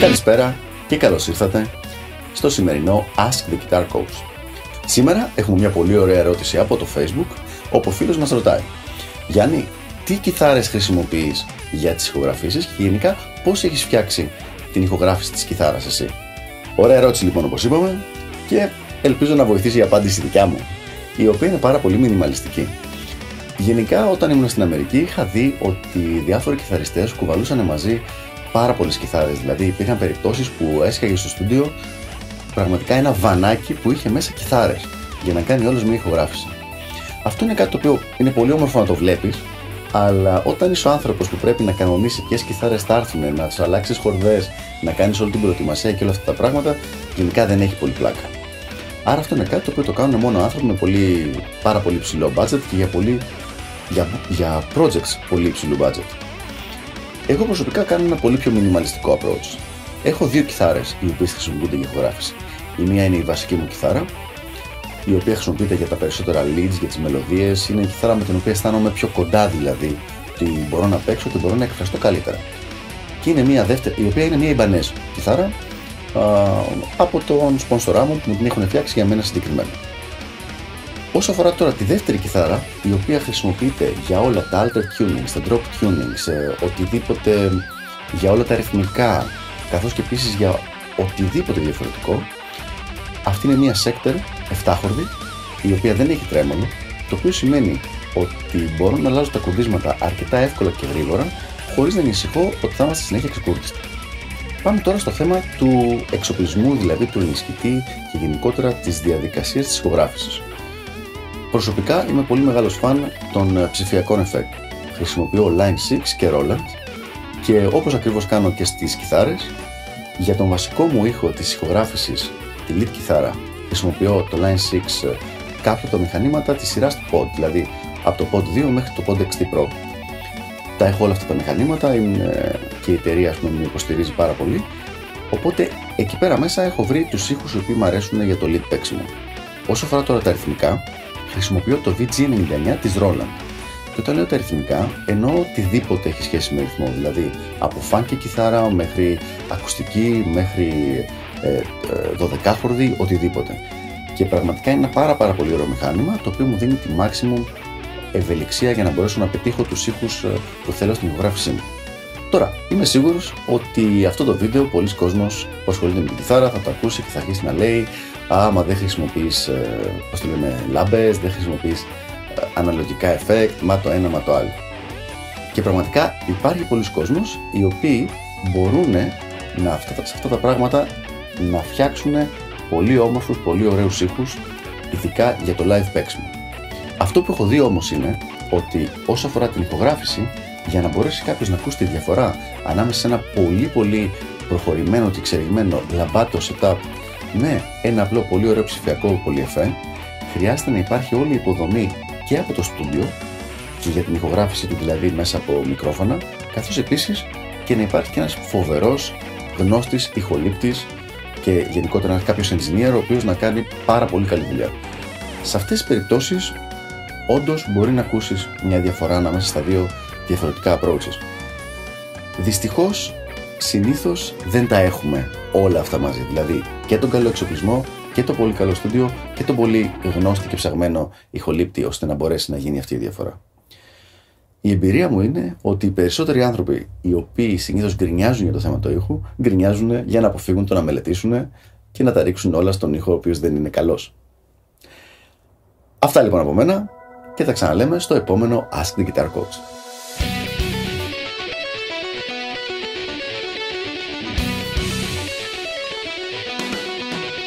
Καλησπέρα και καλώς ήρθατε στο σημερινό Ask the Guitar Coach. Σήμερα έχουμε μια πολύ ωραία ερώτηση από το Facebook όπου ο φίλος μας ρωτάει Γιάννη, τι κιθάρες χρησιμοποιείς για τις ηχογραφήσεις και γενικά πώς έχεις φτιάξει την ηχογράφηση της κιθάρας εσύ; Ωραία ερώτηση λοιπόν όπως είπαμε και ελπίζω να βοηθήσει η απάντηση δικιά μου η οποία είναι πάρα πολύ μινιμαλιστική. Γενικά όταν ήμουν στην Αμερική είχα δει ότι διάφοροι κιθαριστές κουβαλούσαν μαζί πάρα πολλές κιθάρες. Δηλαδή υπήρχαν περιπτώσεις που έσχαγε στο στούντιο πραγματικά ένα βανάκι που είχε μέσα κιθάρες για να κάνει όλος μια ηχογράφηση. Αυτό είναι κάτι το οποίο είναι πολύ όμορφο να το βλέπεις, αλλά όταν είσαι ο άνθρωπος που πρέπει να κανονίσει ποιες κιθάρες θα έρθουν, να του αλλάξεις χορδές, να κάνεις όλη την προετοιμασία και όλα αυτά τα πράγματα, γενικά δεν έχει πολύ πλάκα. Άρα αυτό είναι κάτι το οποίο το κάνουν μόνο άνθρωποι με πολύ, πάρα πολύ ψηλό budget και για, πολύ, για, για projects πολύ υψηλού budget. Εγώ προσωπικά κάνω ένα πολύ πιο μινιμαλιστικό approach. Έχω δύο κιθάρες οι οποίες χρησιμοποιούνται για ηχογράφηση. Η μία είναι η βασική μου κιθάρα, η οποία χρησιμοποιείται για τα περισσότερα leads, για τις μελωδίες. Είναι η κιθάρα με την οποία αισθάνομαι πιο κοντά δηλαδή, ότι μπορώ να παίξω και μπορώ να εκφραστώ καλύτερα. Και είναι μια δεύτερη, η οποία είναι μια Ibanez κιθάρα, από τον σπονσορά μου που μου την έχουν φτιάξει για μένα συγκεκριμένα. Όσο αφορά τώρα τη δεύτερη κιθάρα, η οποία χρησιμοποιείται για όλα τα alter tuning, στα drop tuning, σε οτιδήποτε, για όλα τα αριθμικά, καθώς και επίσης για οτιδήποτε διαφορετικό, αυτή είναι μια sector 7χορδη, η οποία δεν έχει τρέμολο, το οποίο σημαίνει ότι μπορώ να αλλάζω τα κουμπίσματα αρκετά εύκολα και γρήγορα, χωρίς να ανησυχώ ότι θα είμαστε συνέχεια ξεκούρτιστοι. Πάμε τώρα στο θέμα του εξοπλισμού, δηλαδή του ενισχυτή και γενικότερα της διαδικασίας της ηχογράφησης. Προσωπικά είμαι πολύ μεγάλος φαν των ε, ψηφιακών εφέκτ. Χρησιμοποιώ Line 6 και Roland και όπως ακριβώς κάνω και στις κιθάρες, για τον βασικό μου ήχο της ηχογράφησης, τη lead κιθάρα, χρησιμοποιώ το Line 6 ε, κάποια από τα μηχανήματα της σειράς Pod, δηλαδή από το Pod 2 μέχρι το Pod XT Pro τα έχω όλα αυτά τα μηχανήματα είναι, και η εταιρεία ας πούμε, με υποστηρίζει πάρα πολύ. Οπότε εκεί πέρα μέσα έχω βρει τους ήχους οι οποίοι μου αρέσουν για το lead παίξιμο. Όσο αφορά τώρα τα αριθμικά, χρησιμοποιώ το VG99 της Roland. Και όταν λέω τα αριθμικά, εννοώ οτιδήποτε έχει σχέση με ρυθμό. Δηλαδή από funky κιθάρα μέχρι ακουστική, μέχρι ε, 12χορδη, ε, οτιδήποτε. Και πραγματικά είναι ένα πάρα, πάρα πολύ ωραίο μηχάνημα το οποίο μου δίνει τη maximum ευελιξία για να μπορέσω να πετύχω τους ήχους ε, που θέλω στην ηχογράφησή μου. Τώρα, είμαι σίγουρος ότι αυτό το βίντεο πολλοί κόσμος που ασχολείται με την κιθάρα θα το ακούσει και θα αρχίσει να λέει άμα δεν χρησιμοποιείς, ε, πώς το λέμε, λάμπες, δεν χρησιμοποιείς ε, αναλογικά effect, μα το ένα, μα το άλλο. Και πραγματικά υπάρχει πολλοί κόσμος οι οποίοι μπορούν να, αυτά, σε αυτά τα πράγματα να φτιάξουν πολύ όμορφους, πολύ ωραίους ήχους, ειδικά για το live παίξιμο. Αυτό που έχω δει όμως είναι ότι όσο αφορά την ηχογράφηση, για να μπορέσει κάποιος να ακούσει τη διαφορά ανάμεσα σε ένα πολύ πολύ προχωρημένο και εξεριγμένο λαμπάτο setup με ένα απλό πολύ ωραίο ψηφιακό πολυεφέ, χρειάζεται να υπάρχει όλη η υποδομή και από το στούντιο και για την ηχογράφηση του δηλαδή μέσα από μικρόφωνα, καθώς επίσης και να υπάρχει και ένας φοβερός γνώστης ηχολήπτης και γενικότερα κάποιος engineer ο οποίος να κάνει πάρα πολύ καλή δουλειά. Σε αυτές τις περιπτώσεις όντως μπορεί να ακούσεις μια διαφορά ανάμεσα στα δύο διαφορετικά approaches. Δυστυχώς, συνήθως δεν τα έχουμε όλα αυτά μαζί. Δηλαδή και τον καλό εξοπλισμό και το πολύ καλό στούντιο και τον πολύ γνώστη και ψαγμένο ηχολήπτη ώστε να μπορέσει να γίνει αυτή η διαφορά. Η εμπειρία μου είναι ότι οι περισσότεροι άνθρωποι οι οποίοι συνήθως γκρινιάζουν για το θέμα του ήχου, γκρινιάζουν για να αποφύγουν το να μελετήσουν και να τα ρίξουν όλα στον ήχο ο οποίος δεν είναι καλός. Αυτά λοιπόν από μένα και τα ξαναλέμε στο επόμενο Ask the Guitar Coach.